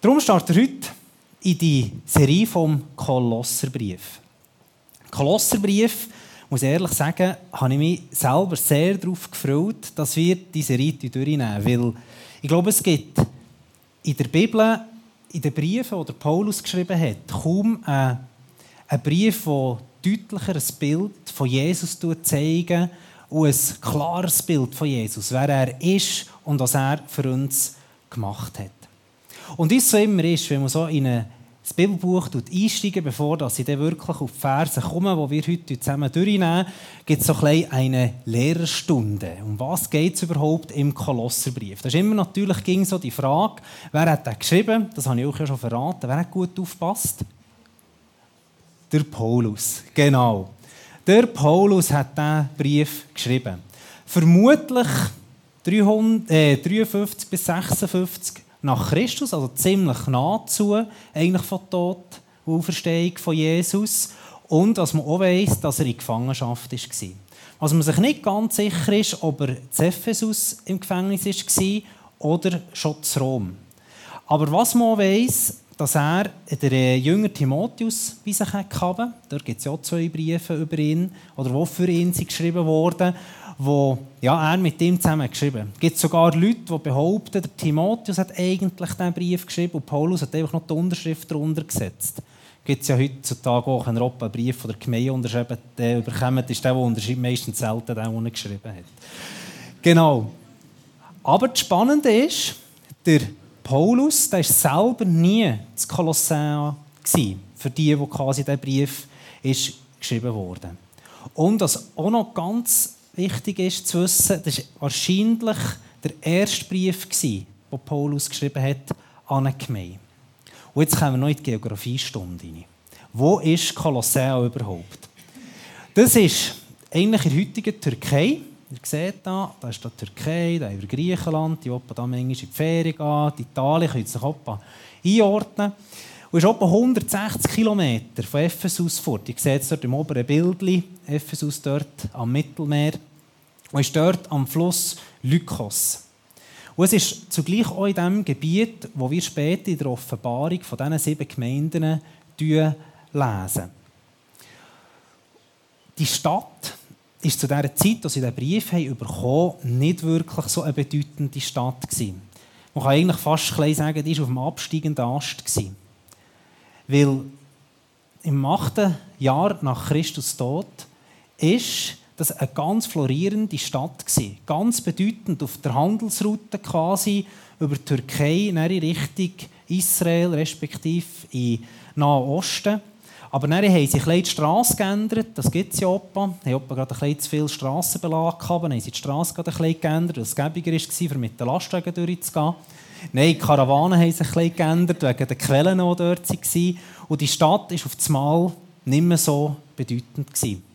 Darum startet er heute in die Serie vom Kolosserbrief. Kolosserbrief, muss ich ehrlich sagen, habe ich mich selber sehr darauf gefreut, dass wir diese Serie durchnehmen. Weil ich glaube, es gibt in der Bibel, in den Briefen, die Paulus geschrieben hat, kaum einen, einen Brief, der deutlicher ein Bild von Jesus zeigt und ein klares Bild von Jesus, wer er ist und was er für uns gemacht hat. Und wie es so immer ist, wenn man so in ein Bibelbuch einsteigen, bevor ich dann wirklich auf die Verse komme, die wir heute zusammen durchnehmen, gibt es so ein eine Lehrerstunde. Um was geht es überhaupt im Kolosserbrief? Das ist immer natürlich ging so die Frage, wer hat das geschrieben? Das habe ich auch schon verraten. Wer hat gut aufgepasst? Der Paulus, genau. Der Paulus hat diesen Brief geschrieben. Vermutlich 300, äh, 53 bis 56 nach Christus, also ziemlich nahezu eigentlich von Tod und Auferstehung von Jesus. Und dass man auch weiss, dass er in Gefangenschaft war. Was man sich nicht ganz sicher ist, ob er zu Ephesus im Gefängnis war oder schon zu Rom. Aber was man weiss, dass er der äh, jünger Timotheus bei sich hatte. Dort gibt es ja auch zwei Briefe über ihn, oder wo für ihn sie geschrieben wurden, wo ja, er mit ihm zusammen geschrieben. Es gibt sogar Leute, die behaupten, der Timotheus hat eigentlich diesen Brief geschrieben und Paulus hat einfach noch die Unterschrift darunter gesetzt. Gibt es ja heutzutage auch, wenn einen Brief von der Gemeinde unterschreiben der überkommt, ist der, der unterschreibt, meistens selten der, der geschrieben hat. Genau. Aber das Spannende ist, der Paulus der war selber nie zu Kolossäa, für die, die quasi dieser Brief ist geschrieben wurde. Und was auch noch ganz wichtig ist zu wissen, das war wahrscheinlich der erste Brief, den Paulus geschrieben hat an eine Gemeinde. Und jetzt kommen wir noch in die Geografiestunde rein. Wo ist Kolossäa überhaupt? Das ist eigentlich in der heutigen Türkei. Ihr seht da, da ist die Türkei, da wir Griechenland, die Opa da manchmal in die Ferien die Italien können sich Opa einordnen. Und ist etwa 160 Kilometer von Ephesus fort. Ihr seht es dort im oberen Bild, Ephesus dort am Mittelmeer. Und ist dort am Fluss Lykos. Und es ist zugleich auch in dem Gebiet, wo wir später in der Offenbarung von diesen sieben Gemeinden lesen. Die Stadt ist zu dieser Zeit, als sie den Brief haben nicht wirklich so eine bedeutende Stadt gewesen. Man kann eigentlich fast sagen, die war auf dem absteigenden Ast. Gewesen. Weil im 8. Jahr nach Christus Tod ist das eine ganz florierende Stadt gewesen. Ganz bedeutend auf der Handelsroute quasi über die Türkei in Richtung Israel respektive in Nahen Osten. Aber dann haben sie die Straße geändert, das gibt es ja. Sie haben gerade ein zu viel Strassenbelag gehabt, dann haben sie die Straße gerade ein bisschen geändert, dass es gäbiger war, um mit den Lastwagen durchzugehen. Nein, die Karawanen haben sich ein geändert, wegen der Quellen, die dort waren. Und die Stadt war auf einmal nicht mehr so bedeutend. Gewesen.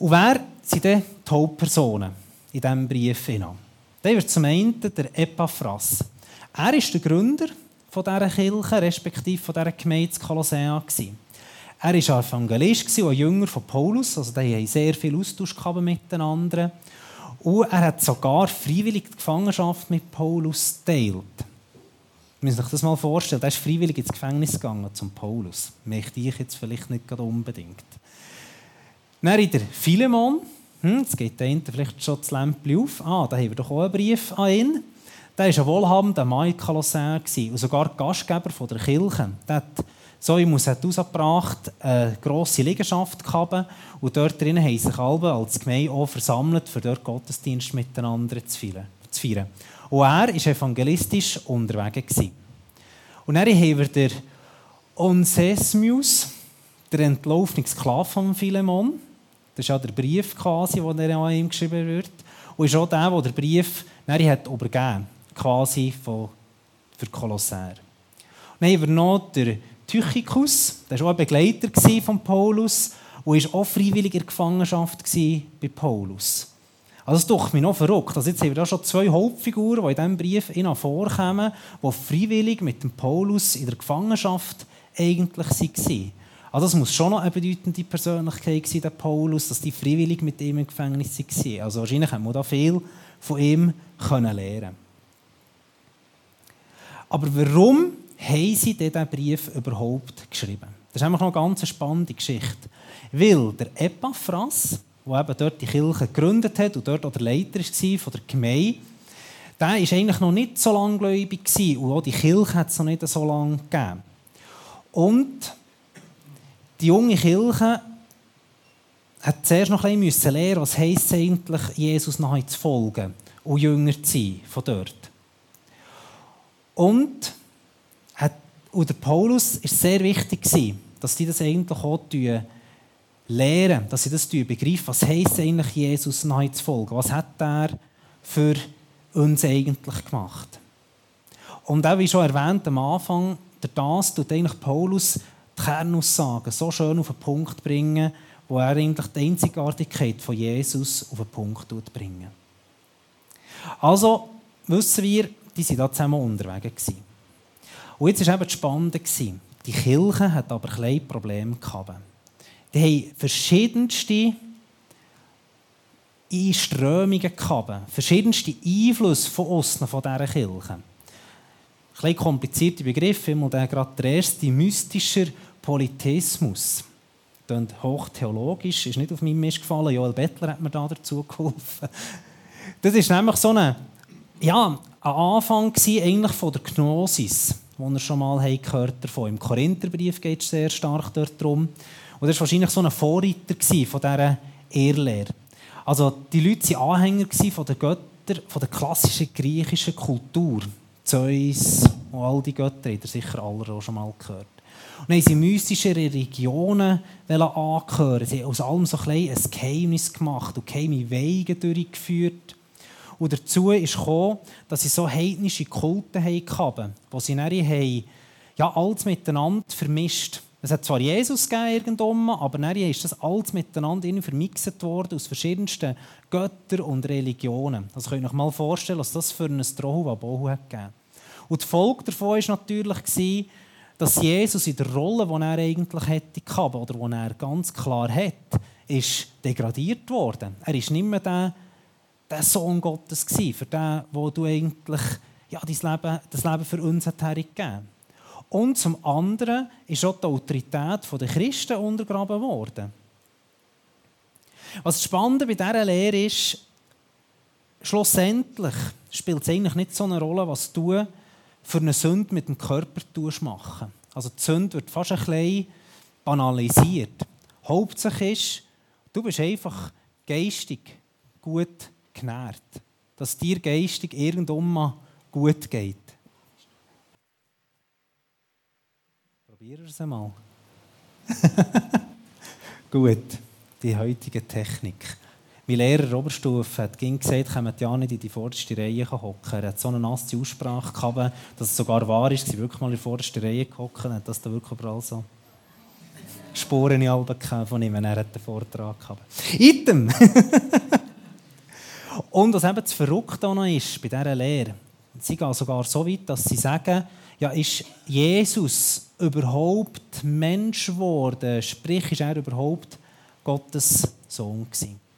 Und wer sind denn die Hauptpersonen in diesem Brief? Der wird zum einen der Epaphras. Er ist der Gründer dieser Kirche, respektive dieser Gemeinde Kolossea. Er war Evangelist und ein Jünger von Paulus, also die haben sehr viel Austausch miteinander. Und er hat sogar freiwillig die Gefangenschaft mit Paulus geteilt. Man muss sich das mal vorstellen, er ist freiwillig ins Gefängnis gegangen zum Paulus. Möchte ich jetzt vielleicht nicht unbedingt. Dann in der Philemon, hm, jetzt geht da hinten vielleicht schon das Lämpchen auf. Ah, da haben wir doch auch einen Brief an ihn. Der war ein wohlhabender Mann in Kolossäen und sogar Gastgeber der Kirche. Der hat Soimus hat herausgebracht, eine grosse Liegenschaft gehabt und dort drinnen haben sich alle als Gemeinde auch versammelt, für dort Gottesdienst miteinander zu feiern. Und er war evangelistisch unterwegs. Und dann haben wir den Onsesmius, der entlaufene Sklave von Philemon. Das ist ja der Brief, quasi, der an ihm geschrieben wird. Und ist auch der, der den Brief dann hat übergeben quasi von, für Kolosser. Dann haben wir noch den Tychikus, der war auch ein Begleiter von Paulus und war auch freiwillig in Gefangenschaft bei Paulus. Also ist mich noch verrückt. Also jetzt haben wir da schon zwei Hauptfiguren, die in diesem Brief vorkommen, die freiwillig mit dem Paulus in der Gefangenschaft eigentlich waren. Also das muss schon noch eine bedeutende Persönlichkeit sein, der Paulus, dass die freiwillig mit ihm im Gefängnis waren. Also wahrscheinlich haben wir da viel von ihm lernen können. Aber warum haben sie diesen Brief überhaupt geschrieben? Das ist einfach noch eine ganz spannende Geschichte. Weil der Epaphras, der eben dort die Kirche gegründet hat und dort auch der Leiter war von der Gemeinde, der war eigentlich noch nicht so langgläubig und auch die Kirche hat es noch nicht so lange gegeben. Und die junge Kirche hat zuerst noch ein bisschen lernen, was heisst eigentlich, Jesus nachher zu folgen und jünger zu sein von dort. Und, hat, und der Paulus war sehr wichtig, dass die das eigentlich auch lernen, dass sie das begreifen, was heisst eigentlich, Jesus nachher zu folgen. Was hat er für uns eigentlich gemacht? Und auch wie schon erwähnt am Anfang, der das tut eigentlich Paulus Kernaussagen so schön auf den Punkt bringen, wo er eigentlich die Einzigartigkeit von Jesus auf den Punkt bringen. Also wissen wir, die waren da zusammen unterwegs. Und jetzt war eben das Spannende. Die Kirche hat aber kleine Probleme gehabt. Die haben verschiedenste Einströmungen gehabt, verschiedenste Einflüsse von außen von dieser Kirche. Ein komplizierte Begriffe, immer gerade der erste, mystischer Politismus. Klingt hochtheologisch, ist nicht auf meinem Mist gefallen. Joel Bettler hat mir da dazu geholfen. Das ist nämlich so eine, ja, ein Anfang eigentlich von der Gnosis, den ihr schon mal gehört davon. Im Korintherbrief geht es sehr stark darum. Und das war wahrscheinlich so ein Vorreiter von dieser Ehrlehre. Also die Leute waren Anhänger von den Göttern, von der klassischen griechischen Kultur. Zeus und all die Götter, habt ihr sicher alle auch schon mal gehört. Und dann sie mystische Religionen angehören. Sie haben aus allem so ein, ein Geheimnis gemacht und geheime Wege durchgeführt. Und dazu ist gekommen, dass sie so heidnische Kulte hatten, wo sie dann haben, ja, alles miteinander vermischt es hat zwar Jesus gegeben, aber dann ist das alles miteinander vermixt worden aus verschiedensten Göttern und Religionen. Also könnt ihr euch mal vorstellen, was das für ein Trohu hat gegeben. Und die Folge davon war natürlich, dass Jesus in der Rolle, die er eigentlich hätte gehabt, oder die er ganz klar hat, ist degradiert worden. Er ist nicht mehr der, der Sohn Gottes gewesen, für den, wo du eigentlich ja, das Leben, das Leben für uns hat hergegeben. Und zum anderen ist auch die Autorität der Christen untergraben worden. Was das Spannende bei dieser Lehre ist, schlussendlich spielt es eigentlich nicht so eine Rolle, was du für eine Sünde mit dem Körper machen Also die Sünde wird fast ein bisschen banalisiert. Hauptsache ist, du bist einfach geistig gut genährt. Dass dir geistig irgendwann mal gut geht. Probieren wir es einmal. Gut, die heutige Technik. Mein Lehrer Oberstufe hat gesagt, kommt ja nicht in die vorderste Reihe hocken. Er hat so eine nasse Aussprache gehabt, dass es sogar wahr ist, sie wirklich mal in die vorderste Reihe gehockt hat, dass da wirklich überall so Spuren in von ihm, er hat den Vortrag gehabt. Item! Und was eben das Verrückte noch ist bei dieser Lehre, sie gehen sogar so weit, dass sie sagen, ja, ist Jesus überhaupt Mensch geworden? Sprich, ist er überhaupt Gottes Sohn gewesen?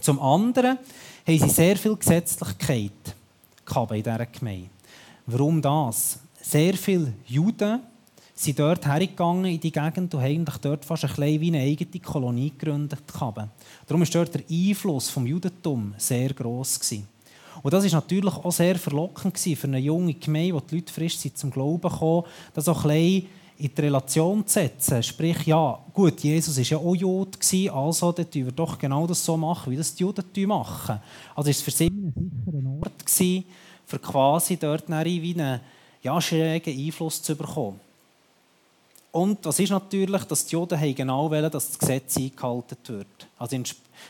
Zum anderen haben sie sehr viel Gesetzlichkeit in dieser Gemeinde. Warum das? Sehr viele Juden sind dort hergegangen in die Gegend und haben dort fast ein bisschen wie eine eigene Kolonie gegründet. Darum war dort der Einfluss vom Judentum sehr gross. Und das war natürlich auch sehr verlockend für eine junge Gemeinde, wo die Leute frisch sind zum Glauben kamen, das auch ein bisschen in die Relation zu setzen. Sprich, ja, gut, Jesus war ja auch Jude, also dann wir doch genau das so machen, wie das die Juden machen. Also war es für sie ein Ort, gewesen, für quasi dort einen ja, schrägen Einfluss zu bekommen. Und das ist natürlich, dass die Juden genau wollen, dass das Gesetz eingehalten wird. Also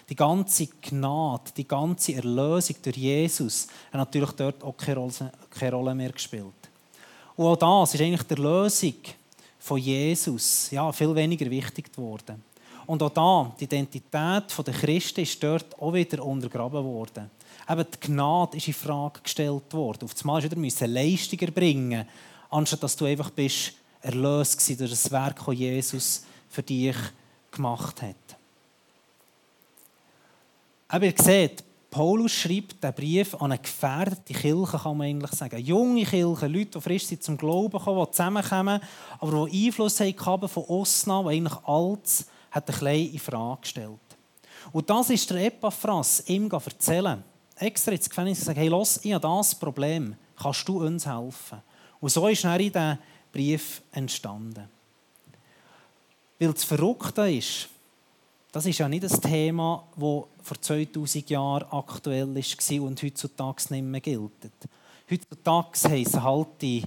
die ganze Gnade, die ganze Erlösung durch Jesus hat natürlich dort auch keine Rolle, mehr gespielt. Und auch das ist eigentlich die Erlösung von Jesus ja, viel weniger wichtig geworden. Und auch da, die Identität der Christen ist dort auch wieder untergraben worden. Eben die Gnade ist in Frage gestellt worden. Auf einmal wieder Leistung erbringen, anstatt dass du einfach bist erlöst durch das Werk, das Jesus für dich gemacht hat. Aber ihr seht, Paulus schreibt den Brief an eine gefährdete Kirche, kann man eigentlich sagen. Junge Kirche, Leute, die frisch sind zum Glauben kommen, die zusammenkommen, aber die Einfluss haben von aussen, die eigentlich alles hat ein bisschen in Frage gestellt. Und das ist der Epaphras ihm erzählen. Extra ins Gefängnis gesagt, hey, los, ich habe das Problem, kannst du uns helfen? Und so ist dann in diesem Brief entstanden. Weil das Verrückte ist, das ist ja nicht das Thema, das vor 2000 Jahren aktuell war und heutzutage nicht mehr gilt. Heutzutage heissen halt die,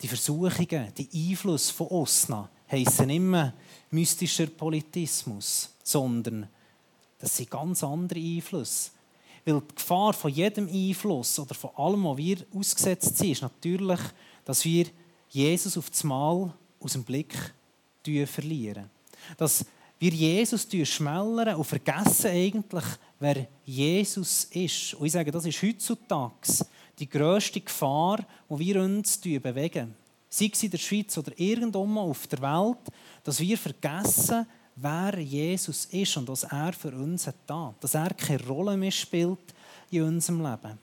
die Versuchungen, die Einfluss von Osna, heissen nicht mehr mystischer Politismus, sondern das sind ganz andere Einflüsse. Weil die Gefahr von jedem Einfluss oder von allem, was wir ausgesetzt sind, ist natürlich, dass wir Jesus auf das Mal aus dem Blick verlieren. Dass wir Jesus schmälern und vergessen eigentlich, wer Jesus ist. Und ich sage, das ist heutzutage die grösste Gefahr, wo wir uns bewegen. Sei es in der Schweiz oder irgendwo auf der Welt, dass wir vergessen, wer Jesus ist und was er für uns hat da. Dass er keine Rolle mehr spielt in unserem Leben.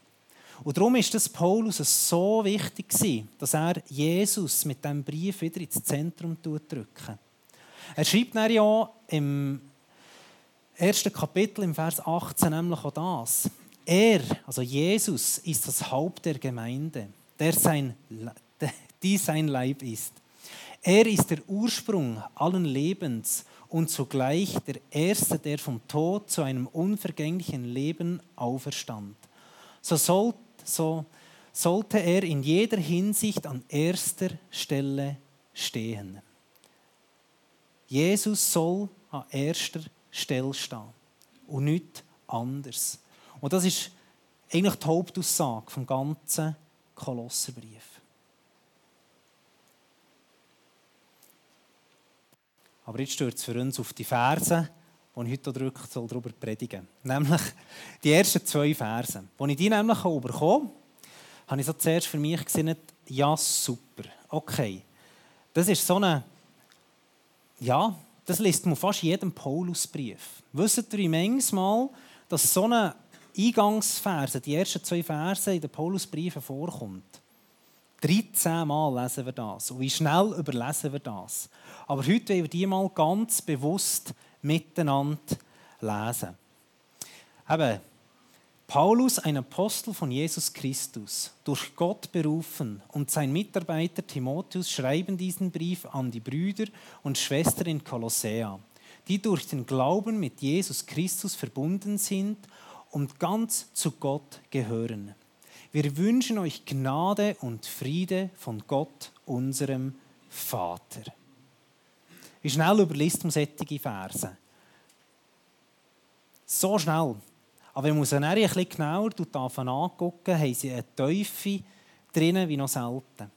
Und darum ist das Paulus so wichtig, dass er Jesus mit diesem Brief wieder ins Zentrum drückt. Er schreibt dann ja im ersten Kapitel, im Vers 18, nämlich auch das. Er, also Jesus, ist das Haupt der Gemeinde, der sein, die sein Leib ist. Er ist der Ursprung allen Lebens und zugleich der Erste, der vom Tod zu einem unvergänglichen Leben auferstand. So, soll, so sollte er in jeder Hinsicht an erster Stelle stehen. Jesus soll an erster Stelle stehen und nichts anderes. Und das ist eigentlich die Hauptaussage vom ganzen Kolosserbrief. Aber jetzt es für uns auf die Verse, die ich heute drückt, soll darüber predigen. Nämlich die ersten zwei Verse. Als ich die nämlich bekommen habe, habe ich so zuerst für mich gesehen, ja, super, okay. Das ist so eine ja, das liest man fast jedem Paulusbrief. Wisst ihr, manchmal, dass so eine Eingangsverse, die ersten zwei Verse in den Paulusbriefen vorkommt? 13 Mal lesen wir das. Und wie schnell überlesen wir das? Aber heute wollen wir die mal ganz bewusst miteinander lesen. Eben, Paulus, ein Apostel von Jesus Christus, durch Gott berufen, und sein Mitarbeiter Timotheus schreiben diesen Brief an die Brüder und Schwestern in Kolossea, die durch den Glauben mit Jesus Christus verbunden sind und ganz zu Gott gehören. Wir wünschen euch Gnade und Friede von Gott, unserem Vater. Wie schnell überliest man solche Verse? So schnell. Aber wenn man sie dann ein bisschen genauer angucken, haben sie eine Teufel drinnen wie noch selten.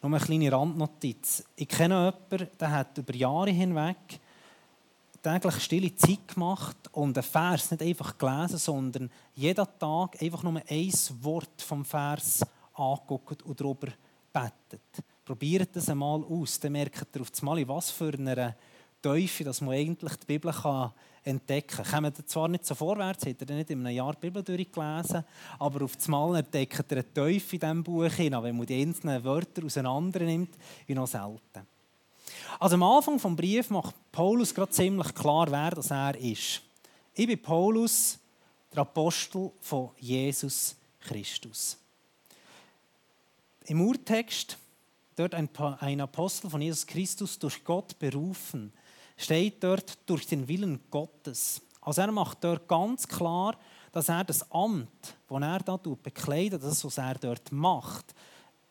Nur eine kleine Randnotiz. Ich kenne jemanden, der hat über Jahre hinweg täglich stille Zeit gemacht und einen Vers nicht einfach gelesen, sondern jeden Tag einfach nur ein Wort vom Vers angeguckt und darüber betet. Probiert das einmal aus, dann merkt ihr auf einmal, was für eine Teufel, dass man eigentlich die Bibel kann entdecken kann. Kommt zwar nicht so vorwärts, hat er nicht in einem Jahr die Bibel durchgelesen, aber auf einmal entdeckt er einen Teufel in diesem Buch hin, wenn man die einzelnen Wörter auseinander nimmt, wie noch selten. Also am Anfang des Briefs macht Paulus gerade ziemlich klar, wer das er ist. Ich bin Paulus, der Apostel von Jesus Christus. Im Urtext dort ein Apostel von Jesus Christus durch Gott berufen steht dort durch den Willen Gottes. Also er macht dort ganz klar, dass er das Amt, das er da bekleidet, das, was er dort macht,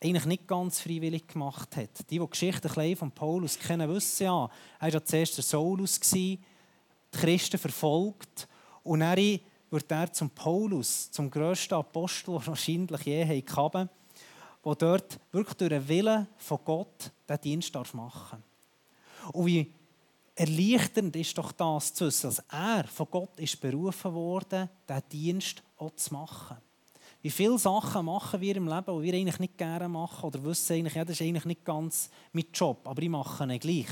eigentlich nicht ganz freiwillig gemacht hat. Die, die Geschichte von Paulus kennen, wissen ja, er war zuerst der Saulus, die Christen verfolgt und dann wird er zum Paulus, zum grössten Apostel, den wahrscheinlich je hatten, der dort wirklich durch den Willen von Gott den Dienst machen darf. Und wie erleichternd ist doch das zu wissen, dass er von Gott ist berufen wurde, diesen Dienst auch zu machen. Wie viele Sachen machen wir im Leben, die wir eigentlich nicht gerne machen oder wissen eigentlich, ja, das ist eigentlich nicht ganz mein Job, aber ich mache ihn gleich.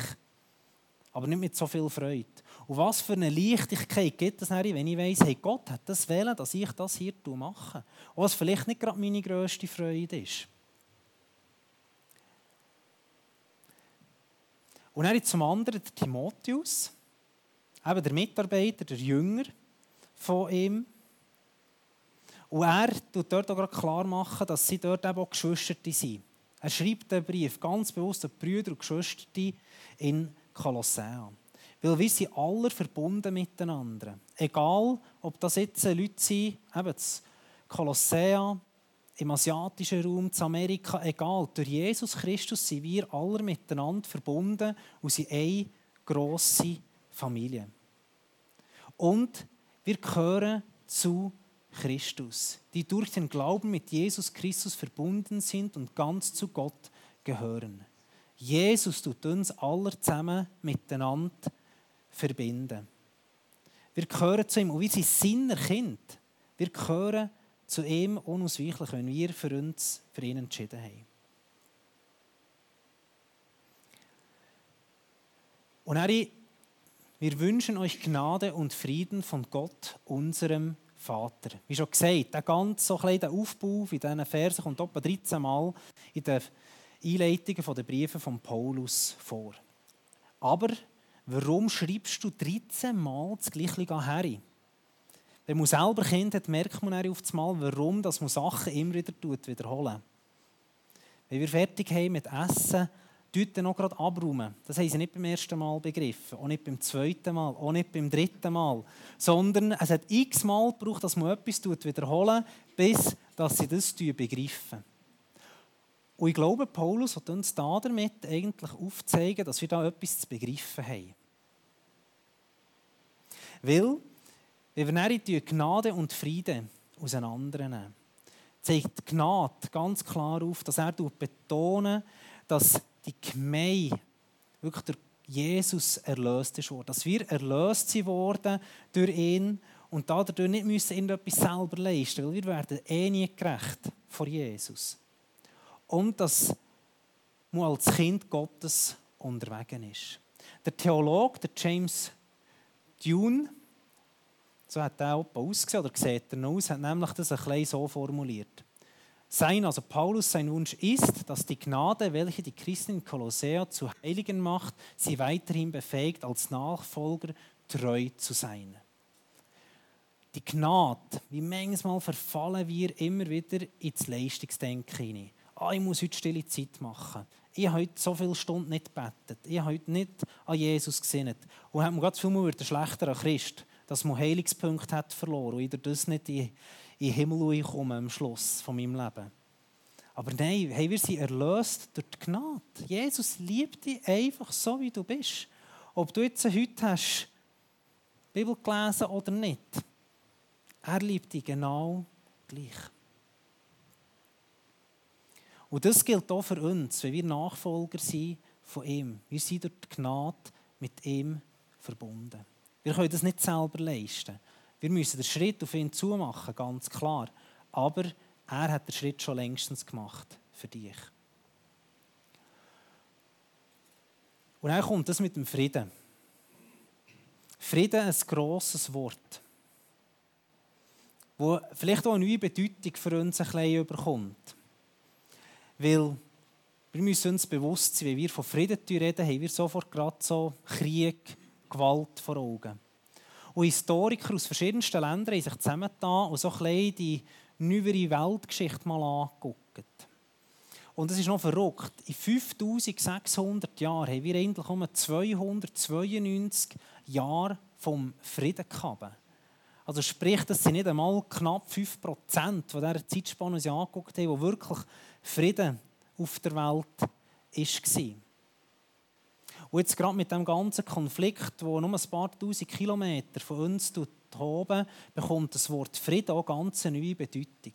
aber nicht mit so viel Freude. Und was für eine Leichtigkeit gibt es, wenn ich weiss, hey, Gott hat das wählen, dass ich das hier mache. Und was vielleicht nicht gerade meine grösste Freude ist. Und dann zum anderen der Timotheus, eben der Mitarbeiter, der Jünger von ihm. Und er tut dort auch gerade klar machen, dass sie dort eben auch Geschwister sind. Er schreibt den Brief ganz bewusst an die Brüder und Geschwister in Kolossea. Weil wir sind alle verbunden miteinander. Egal, ob das jetzt Leute sind, eben das Kolossea, im asiatischen Raum, in Amerika, egal. Durch Jesus Christus sind wir alle miteinander verbunden und sind eine grosse Familie. Und wir gehören zu Christus, die durch den Glauben mit Jesus Christus verbunden sind und ganz zu Gott gehören. Jesus tut uns alle zusammen miteinander verbinden. Wir gehören zu ihm und wir sind seiner Kind. Wir gehören zu ihm unausweichlich, wenn wir für uns für ihn entschieden haben. Und Harry, wir wünschen euch Gnade und Frieden von Gott, unserem Vater. Wie schon gesagt, der ganz so kleine Aufbau in diesen Versen kommt etwa 13 Mal in den Einleitungen der Briefe von Paulus vor. Aber warum schreibst du 13 Mal das Gleiche her? Wenn man selber Kind hat, merkt man auf einmal, warum dass man Sachen immer wieder wiederholen. Wenn wir fertig haben mit Essen, tut dann noch gerade abräumen. Das haben sie nicht beim ersten Mal begriffen, auch nicht beim zweiten Mal, auch nicht beim dritten Mal. Sondern es hat x Mal gebraucht, dass man etwas wiederholen bis dass sie das begreifen. Und ich glaube, Paulus hat uns damit eigentlich aufzeigen, dass wir da etwas zu begreifen haben. Weil, wenn wir die Gnade und Frieden auseinandernehmen, zeigt Gnade ganz klar auf, dass er betont, dass die Gemeinde wirklich durch Jesus erlöst ist. Dass wir erlöst sind worden durch ihn und dadurch nicht müssen irgendetwas selber leisten, weil wir werden eh nie gerecht vor Jesus. Und dass man als Kind Gottes unterwegs ist. Der Theologe, der James Dune, so hat er auch ausgesehen, oder sieht er aus, hat nämlich das ein bisschen so formuliert. Sein, also Paulus, sein Wunsch ist, dass die Gnade, welche die Christen in Kolossea zu Heiligen macht, sie weiterhin befähigt, als Nachfolger treu zu sein. Die Gnade, wie manchmal verfallen wir immer wieder ins Leistungsdenken hinein. Ah, ich muss heute stille Zeit machen. Ich habe heute so viele Stunden nicht gebetet. Ich habe heute nicht an Jesus gesinnt. Und hat mir ganz viel Mühe, schlechter an Christ, dass man Heilungspunkte hat verloren und ich das nicht in in den Himmel komme am Schluss von meinem Leben. Aber nein, hey, wir sind erlöst durch die Gnade. Jesus liebt dich einfach so, wie du bist. Ob du jetzt heute hast die Bibel gelesen oder nicht. Er liebt dich genau gleich. Und das gilt auch für uns, wenn wir Nachfolger sind von ihm. Wir sind durch die Gnade mit ihm verbunden. Wir können das nicht selber leisten. Wir müssen den Schritt auf ihn zumachen, ganz klar. Aber er hat den Schritt schon längstens gemacht für dich. Und dann kommt das mit dem Frieden. Frieden, ein grosses Wort, wo vielleicht auch eine neue Bedeutung für uns ein bisschen überkommt. Weil wir müssen uns bewusst sein, wenn wir von Frieden reden, haben wir sofort gerade so Krieg, Gewalt vor Augen. Und Historiker aus verschiedensten Ländern haben sich zusammengetan und so ein die neuere Weltgeschichte mal angeguckt. Und es ist noch verrückt. In 5600 Jahren haben wir endlich um 292 Jahre vom Frieden gehabt. Also sprich, das sind nicht einmal knapp 5% von dieser Zeitspanne, die sie angeguckt haben, wo wirklich Frieden auf der Welt war. Und jetzt gerade mit dem ganzen Konflikt, wo nur ein paar tausend Kilometer von uns toben, bekommt das Wort Frieden auch ganz eine neue Bedeutung.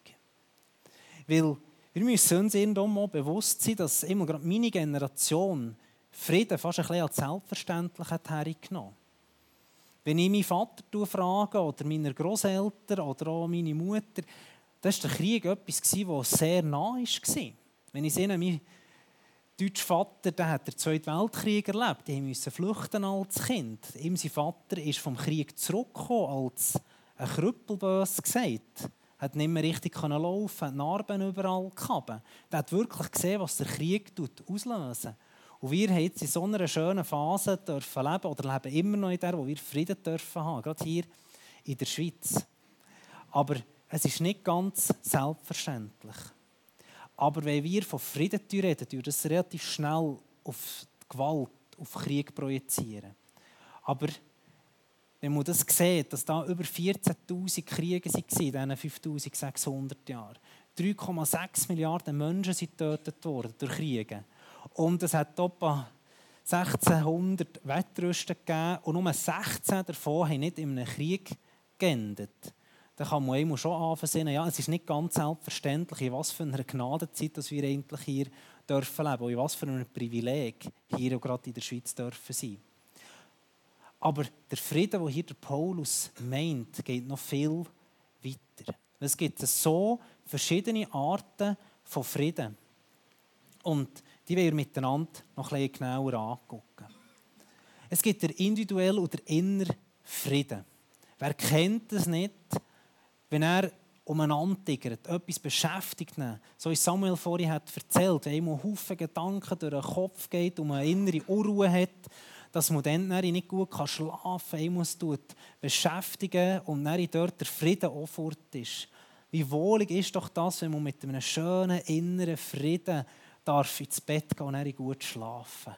Weil wir müssen uns irgendwann mal bewusst sein, dass immer gerade meine Generation Frieden fast ein bisschen als selbstverständlich hat hergenommen. Wenn ich meinen Vater frage oder meine Großeltern oder auch meine Mutter, dann war der Krieg etwas, das sehr nah war. Wenn ich ihnen deutsche Vater der hat den Zweiten Weltkrieg erlebt. Die mussten flüchten als Kind. Ihm sein Vater ist vom Krieg zurückgekommen als ein Krüppel, bös gesagt. Hat nicht mehr richtig laufen, hat Narben überall gehabt. Er hat wirklich gesehen, was der Krieg auslösen Und wir haben jetzt in so einer schönen Phase dürfen leben oder leben immer noch in der, wo wir Frieden dürfen haben, gerade hier in der Schweiz. Aber es ist nicht ganz selbstverständlich. Aber wenn wir von Frieden reden, tun das relativ schnell auf Gewalt, auf Krieg projizieren. Aber wenn man das sieht, dass da über 14.000 Kriege waren in diesen 5.600 Jahren, 3,6 Milliarden Menschen sind getötet worden durch Kriege. Und es hat etwa 1600 Wettrüsten gegeben und nur 16 davon haben nicht in einem Krieg geendet dann kann man einmal schon anfangen, ja, es ist nicht ganz selbstverständlich, in was für einer Gnadenzeit dass wir endlich hier dürfen leben und in was für einem Privileg hier auch gerade in der Schweiz dürfen sein. Aber der Frieden, den hier der Paulus meint, geht noch viel weiter. Es gibt so verschiedene Arten von Frieden. Und die wollen wir miteinander noch bisschen genauer angucken. Es gibt der individuelle und der innere Frieden. Wer kennt das nicht? Wenn er umeinander tigert, etwas beschäftigt. So wie Samuel vorhin hat erzählt, wenn ihm Haufen Gedanken durch den Kopf geht und eine innere Unruhe hat, dass man dann nicht gut schlafen kann, er muss beschäftigen und dann dort der Frieden auch fort ist. Wie wohlig ist doch das, wenn man mit einem schönen inneren Frieden darf ins Bett gehen und dann gut schlafen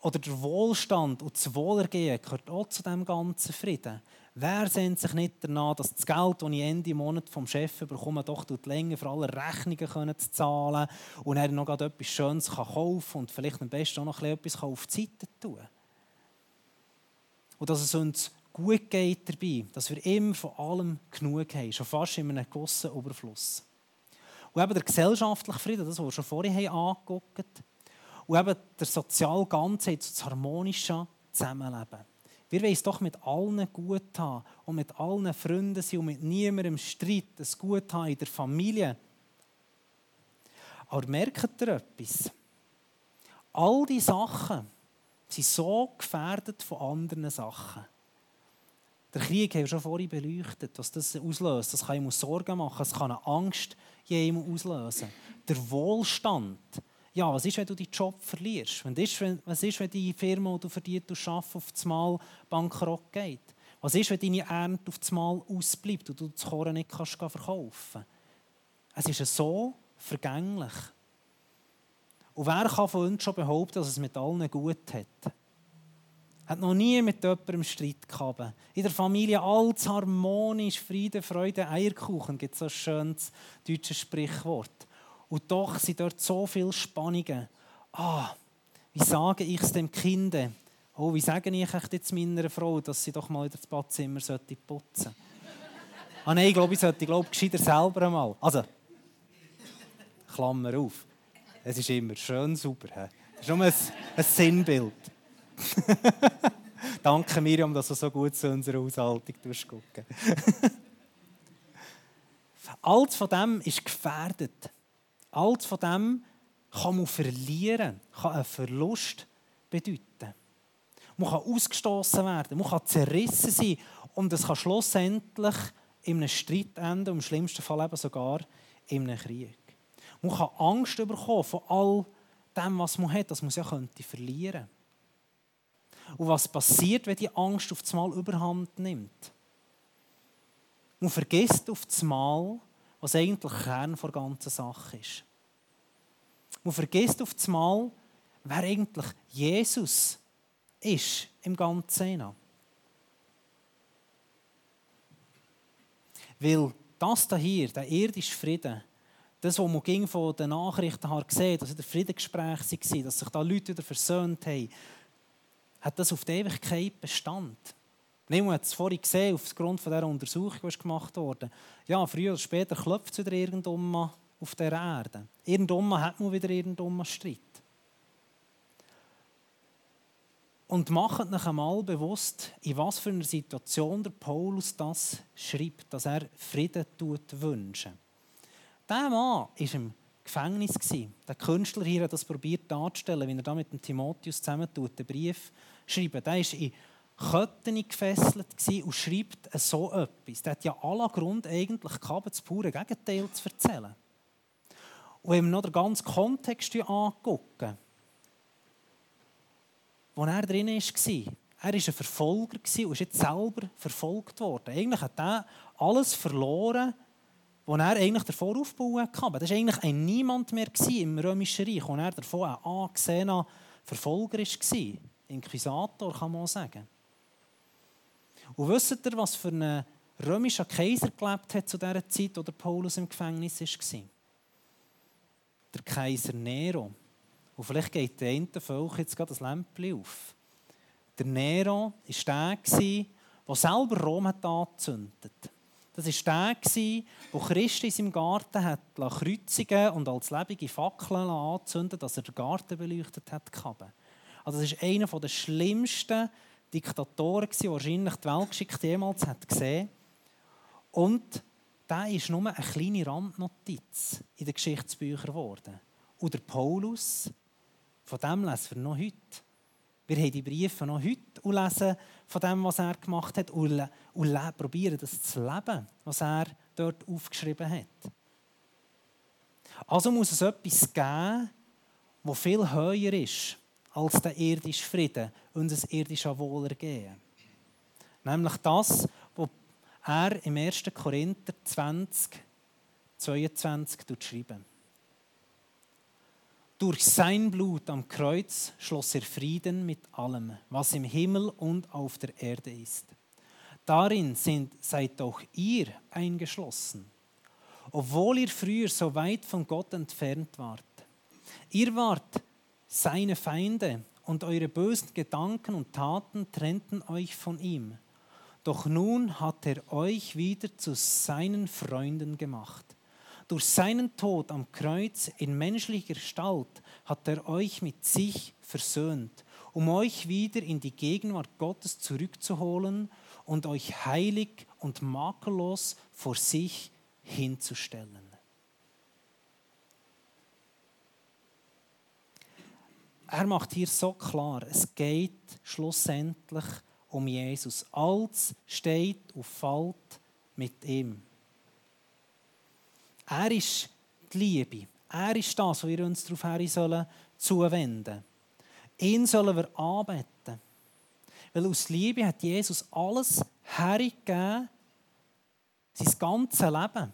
Oder der Wohlstand und das Wohlergehen gehört auch zu diesem ganzen Frieden. Wer sehnt sich nicht danach, dass das Geld, das ich Ende Monat vom Chef bekomme, doch länger für alle Rechnungen zu zahlen und er noch etwas Schönes kaufen kann und vielleicht am besten auch noch etwas auf die Seite tun Und dass es uns gut geht dabei, dass wir immer von allem genug haben, schon fast in einem gewissen Überfluss. Und eben der gesellschaftliche Frieden, das, was wir schon vorhin angeguckt haben, und eben der soziale Ganzheit, das harmonische Zusammenleben. Wir wollen es doch mit allen gut haben und mit allen Freunden sein und mit niemandem Streit, es gut haben in der Familie. Aber merkt ihr etwas? All diese Sachen sind so gefährdet von anderen Sachen. Der Krieg haben wir schon vorhin beleuchtet, was das auslöst. Das kann ihm Sorgen machen, es kann eine Angst jedem auslösen. Der Wohlstand ja, was ist, wenn du deinen Job verlierst? Was ist, wenn die Firma, die du für die arbeitest, auf einmal bankrott geht? Was ist, wenn deine Ernte auf einmal ausbleibt und du das Korn nicht kannst verkaufen Es ist so vergänglich. Und wer kann von uns schon behaupten, dass es mit allen gut hat? Hat noch nie mit jemandem Streit gehabt. In der Familie alles harmonisch, Friede, Freude, Eierkuchen gibt es so ein schönes deutsches Sprichwort. Und doch sind dort so viele Spannungen. Ah, wie sage ich es dem Kind? Oh, wie sage ich jetzt meiner Frau, dass sie doch mal das Badzimmer putzen sollte? ah nein, ich glaube, ich sollte glaube, gescheiter selber einmal. Also, Klammer auf. Es ist immer schön sauber. He? Das ist nur ein, ein Sinnbild. Danke Miriam, dass du so gut zu unserer Haushaltung gucken. Alles von dem ist gefährdet. Alles von dem kann man verlieren, kann einen Verlust bedeuten. Man kann ausgestoßen werden, man kann zerrissen sein und es kann schlussendlich in einem Streit enden, im schlimmsten Fall eben sogar in einem Krieg. Man kann Angst bekommen von all dem, was man hat, dass man es ja könnte verlieren Und was passiert, wenn die Angst auf einmal überhand nimmt? Man vergisst auf einmal, was eigentlich Kern der ganzen Sache ist. Man vergisst auf einmal, wer eigentlich Jesus ist im Ganzen. Weil das hier, der irdische Frieden, das, was man von den Nachrichten her gesehen dass es ein Friedensgespräch war, dass sich da Leute wieder versöhnt haben, hat das auf die Ewigkeit Bestand. Niemand hat es vorhin gesehen, aufgrund dieser Untersuchung, die gemacht wurde. Ja, früher oder später klopft es wieder irgendwann auf der Erde. Irgendwann hat man wieder irgendwann Streit. Und macht euch einmal bewusst, in was für einer Situation der Paulus das schreibt, dass er Frieden tut wünschen. Der Mann ist im Gefängnis. Der Künstler hier hat das probiert darzustellen, wie er da mit dem Timotheus zusammen den Brief schreibt. Der war in Ketten gefesselt und schreibt so etwas. Der hat ja aller Grund eigentlich gehabt, das pure Gegenteil zu erzählen. Und wenn wir noch den ganzen Kontext angucken, wo er drin war, er war ein Verfolger und ist jetzt selber verfolgt worden. Eigentlich hat er alles verloren, was er eigentlich davor aufbauen konnte. Das war eigentlich ein Niemand mehr im Römischen Reich, wo er davon ein angesehener Verfolger war. Inquisitor, kann man sagen. Und wisst ihr, was für ein römischer Kaiser gelebt hat zu dieser Zeit, wo Paulus im Gefängnis war? Der Kaiser Nero. Und vielleicht geht der eine Volk jetzt gerade das Lämpchen auf. Der Nero war der, der selber Rom hat angezündet Das war der, der Christus in seinem Garten hat kreuzigen und als lebende Fackeln anzünden dass er den Garten beleuchtet hat. Also das ist einer der schlimmsten Diktatoren, die wahrscheinlich die Weltgeschichte jemals hat gesehen Und da ist nur eine kleine Randnotiz in den Geschichtsbüchern geworden. Und der Paulus, von dem lesen wir noch heute. Wir haben die Briefe noch heute und lesen von dem, was er gemacht hat und, probieren das zu leben, was er dort aufgeschrieben hat. Also muss es etwas geben, das viel höher ist als der irdische Frieden und das irdische Wohlergehen. Nämlich das, was er im 1. Korinther 20, 22 schreibt. Durch sein Blut am Kreuz schloss er Frieden mit allem, was im Himmel und auf der Erde ist. Darin sind, seid auch ihr eingeschlossen, obwohl ihr früher so weit von Gott entfernt wart. Ihr wart seine Feinde und eure bösen Gedanken und Taten trennten euch von ihm. Doch nun hat er euch wieder zu seinen Freunden gemacht. Durch seinen Tod am Kreuz in menschlicher Gestalt hat er euch mit sich versöhnt, um euch wieder in die Gegenwart Gottes zurückzuholen und euch heilig und makellos vor sich hinzustellen. Er macht hier so klar, es geht schlussendlich um Jesus. Alles steht und fällt mit ihm. Er ist die Liebe. Er ist das, wo wir uns darauf sollen zuwenden Ihn sollen wir anbeten. Weil aus Liebe hat Jesus alles hergegeben, sein ganzes Leben.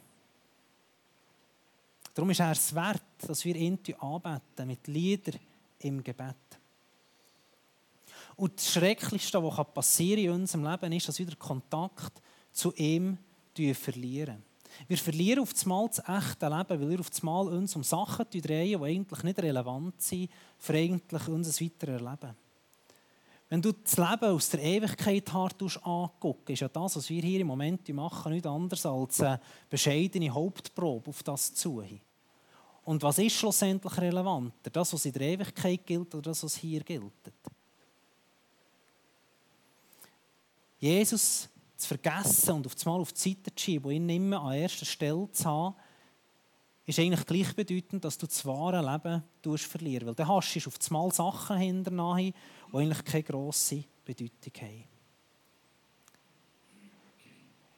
Darum ist er es wert, dass wir ihn anbeten mit Liedern im Gebet. Und das Schrecklichste, was passieren in unserem Leben, ist, dass wir den Kontakt zu ihm verlieren. Wir verlieren auf einmal das echte Leben, weil wir auf einmal uns um Sachen drehen, die eigentlich nicht relevant sind für eigentlich unser weiteres Leben. Wenn du das Leben aus der Ewigkeit hart anguckst, ist ja das, was wir hier im Moment machen, nicht anders als eine bescheidene Hauptprobe auf das zu. Und was ist schlussendlich relevanter? Das, was in der Ewigkeit gilt oder das, was hier gilt? Jesus zu vergessen und auf einmal auf die Seite zu schieben und ihn mehr an erster Stelle zu haben, ist eigentlich gleichbedeutend, dass du das wahre Leben verlierst. Weil dann hast du auf einmal Sachen hinterher, die eigentlich keine grosse Bedeutung haben.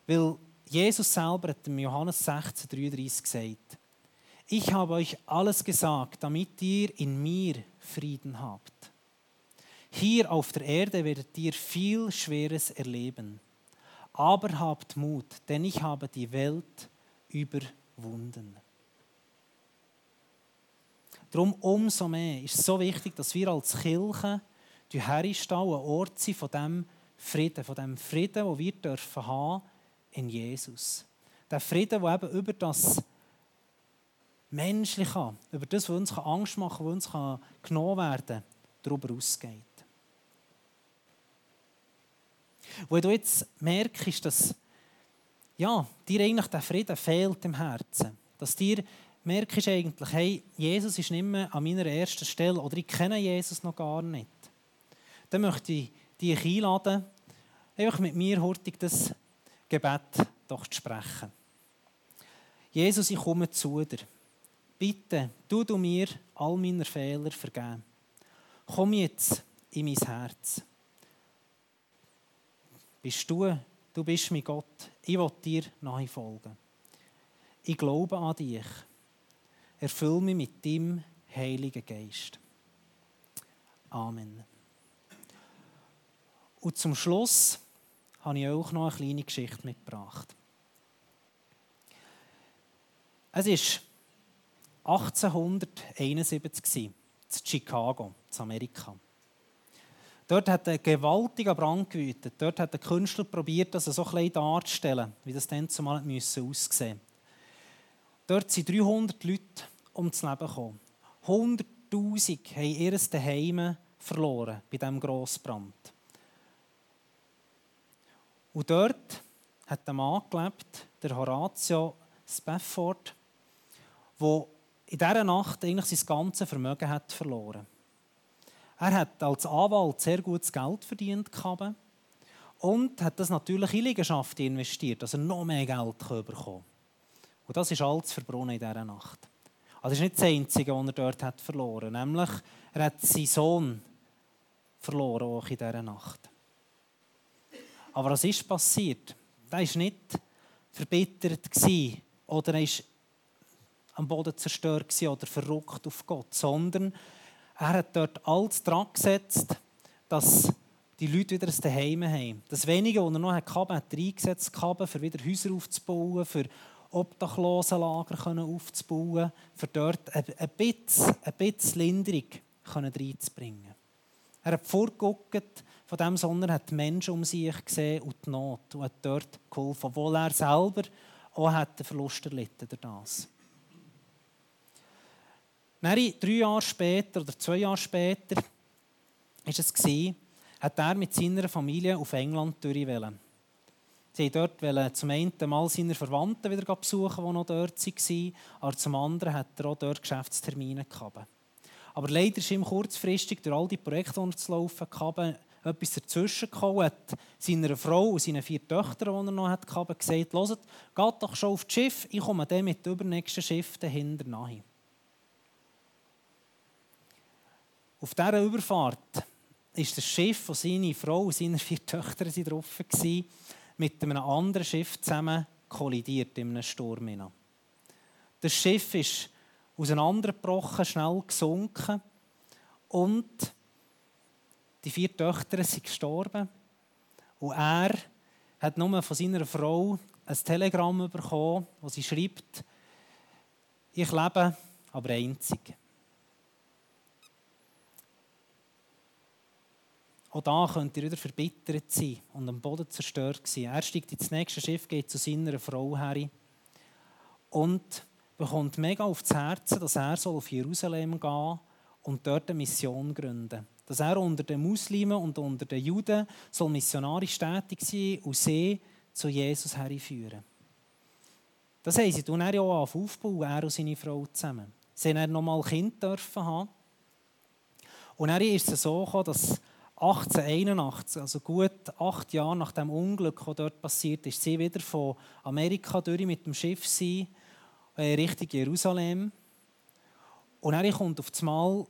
Weil Jesus selber hat im Johannes 16,33 gesagt, ich habe euch alles gesagt, damit ihr in mir Frieden habt. Hier auf der Erde werdet ihr viel Schweres erleben. Aber habt Mut, denn ich habe die Welt überwunden. Darum umso mehr ist es so wichtig, dass wir als Kirche herstellen, ein Ort sind von dem Frieden, von dem Frieden, den wir dürfen haben in Jesus. Der Frieden, der eben über das Menschliche, über das, was uns Angst machen kann, was uns genommen werden kann, darüber ausgeht. Wo du jetzt merkst, dass ja, dir eigentlich der Frieden fehlt im Herzen, dass dir merkst eigentlich, hey, Jesus ist nicht mehr an meiner ersten Stelle oder ich kenne Jesus noch gar nicht, dann möchte ich dich einladen, einfach mit mir hurtig das Gebet doch zu sprechen. Jesus, ich komme zu dir. Bitte, tu du mir all meine Fehler vergeben. Komm jetzt in mein Herz. Bist du, du bist mein Gott. Ich will dir nachfolgen. Ich glaube an dich. Erfüll mich mit deinem Heiligen Geist. Amen. Und zum Schluss habe ich auch noch eine kleine Geschichte mitgebracht. Es war 1871 in Chicago, in Amerika. Dort hat ein gewaltiger Brand gewütet. Dort hat der Künstler probiert, das so klein darzustellen, wie das dann zumal aussehen musste. Dort sind 300 Leute ums Leben gekommen. 100'000 haben ihr Heim verloren bei diesem Grossbrand. Und dort hat ein Mann gelebt, der Horatio Spafford, der in dieser Nacht eigentlich sein ganzes Vermögen hat verloren Er hat als Anwalt sehr gutes Geld verdient und hat das natürlich in Liegenschaften investiert, dass er noch mehr Geld bekommen Und das ist alles verbrunnen in dieser Nacht. Also das ist nicht das Einzige, was er dort hat verloren hat. Nämlich, er hat seinen Sohn verloren, auch in dieser Nacht. Aber was ist passiert? Er war nicht verbittert oder er war am Boden zerstört oder verrückt auf Gott, sondern er hat dort alles dran gesetzt, dass die Leute wieder ein Zuhause haben. Das Wenige, was er noch hatte, hat er eingesetzt, für wieder Häuser aufzubauen, für Obdachlosenlager aufzubauen, für dort ein bisschen, ein bisschen Linderung reinzubringen. Er hat vorgeguckt von dem, sondern hat die Menschen um sich gesehen und die Not und hat dort geholfen, obwohl er selber auch hat den Verlust erlitten das. Dann, drei Jahre später oder zwei Jahre später war es, hat er mit seiner Familie auf England durchwählen. Sie dort zum einen mal seine Verwandten wieder besuchen, die noch dort waren, aber zum anderen hat er auch dort Geschäftstermine gehabt. Aber leider ist ihm kurzfristig durch all die Projekte, die er zu laufen hatte, etwas dazwischen gekommen, hat seiner Frau und seinen vier Töchtern, die er noch hatte, gesagt, hört, geht doch schon auf das Schiff, ich komme dann mit dem übernächsten Schiff dahinter nachher. Auf dieser Überfahrt ist das Schiff, wo seine Frau und seine vier Töchter drauf waren, mit einem anderen Schiff zusammen kollidiert in einem Sturm. Das Schiff ist auseinandergebrochen, schnell gesunken und die vier Töchter sind gestorben. Und er hat nur von seiner Frau ein Telegramm bekommen, wo sie schreibt, ich lebe, aber einzig. Auch da könnt ihr wieder verbittert sein und am Boden zerstört sein. Er steigt ins nächste Schiff, geht zu seiner Frau her und bekommt mega aufs Herz, dass er auf Jerusalem gehen und dort eine Mission gründen Dass er unter den Muslimen und unter den Juden soll missionarisch tätig sein und sie zu Jesus herführen. Das haben sie dann auch aufbauen, er und seine Frau zusammen. Sie haben noch mal Kind haben. Und dann ist es so gekommen, dass 1881, also gut acht Jahre nach dem Unglück, das dort passiert ist, sie wieder von Amerika durch mit dem Schiff sein, äh, Richtung Jerusalem. Und dann kommt auf einmal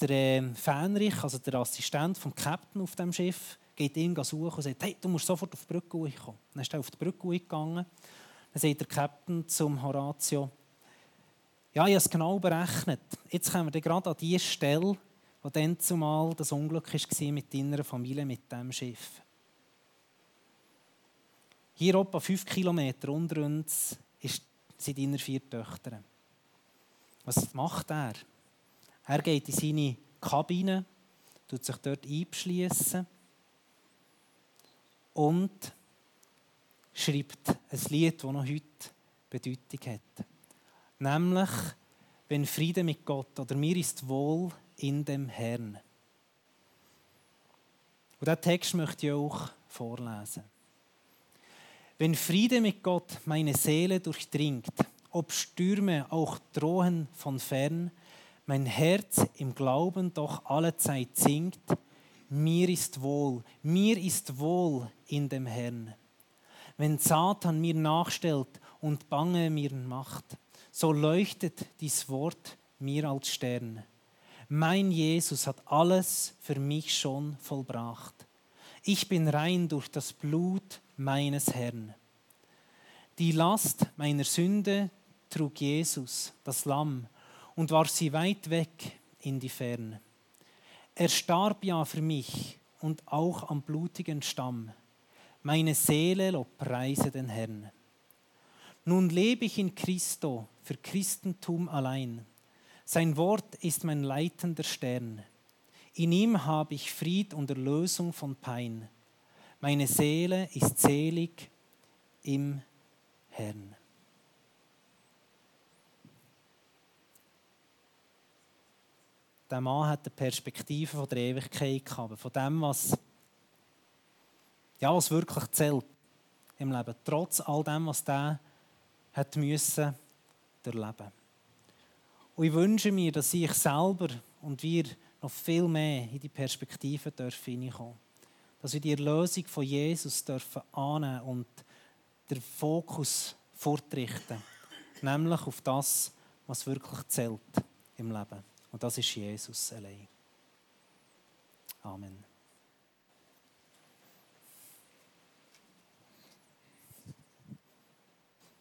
der äh, Fähnrich, also der Assistent vom Captain auf dem Schiff, geht ihn suchen und sagt, hey, du musst sofort auf die Brücke kommen. Dann ist er auf die Brücke gegangen. Dann sagt der Captain zum Horatio, ja, ich habe es genau berechnet. Jetzt kommen wir gerade an diese Stelle, wo dann zumal das Unglück war mit deiner Familie, mit dem Schiff. Hier etwa fünf Kilometer unter uns sind deine vier Töchter. Was macht er? Er geht in seine Kabine, tut sich dort einschließen und schreibt ein Lied, das noch heute Bedeutung hat. Nämlich, wenn Friede mit Gott oder mir ist wohl in dem Herrn. Und diesen Text möchte ich auch vorlesen. Wenn Friede mit Gott meine Seele durchdringt, ob Stürme auch drohen von fern, mein Herz im Glauben doch allezeit singt, mir ist wohl, mir ist wohl in dem Herrn. Wenn Satan mir nachstellt und Bange mir macht, so leuchtet dies Wort mir als Stern. Mein Jesus hat alles für mich schon vollbracht. Ich bin rein durch das Blut meines Herrn. Die Last meiner Sünde trug Jesus, das Lamm, und warf sie weit weg in die Ferne. Er starb ja für mich und auch am blutigen Stamm. Meine Seele lobpreise den Herrn. Nun lebe ich in Christo für Christentum allein. Sein Wort ist mein leitender Stern. In ihm habe ich Fried und Erlösung von Pein. Meine Seele ist selig im Herrn. Der Mann hat eine Perspektive von der Ewigkeit gehabt, von dem, was, ja, was wirklich zählt im Leben, trotz all dem, was der hat erleben. Und ich wünsche mir, dass ich selber und wir noch viel mehr in die Perspektive dürfen. Dass wir die Erlösung von Jesus dürfen annehmen und den Fokus fortrichten. Nämlich auf das, was wirklich zählt im Leben. Und das ist Jesus allein. Amen.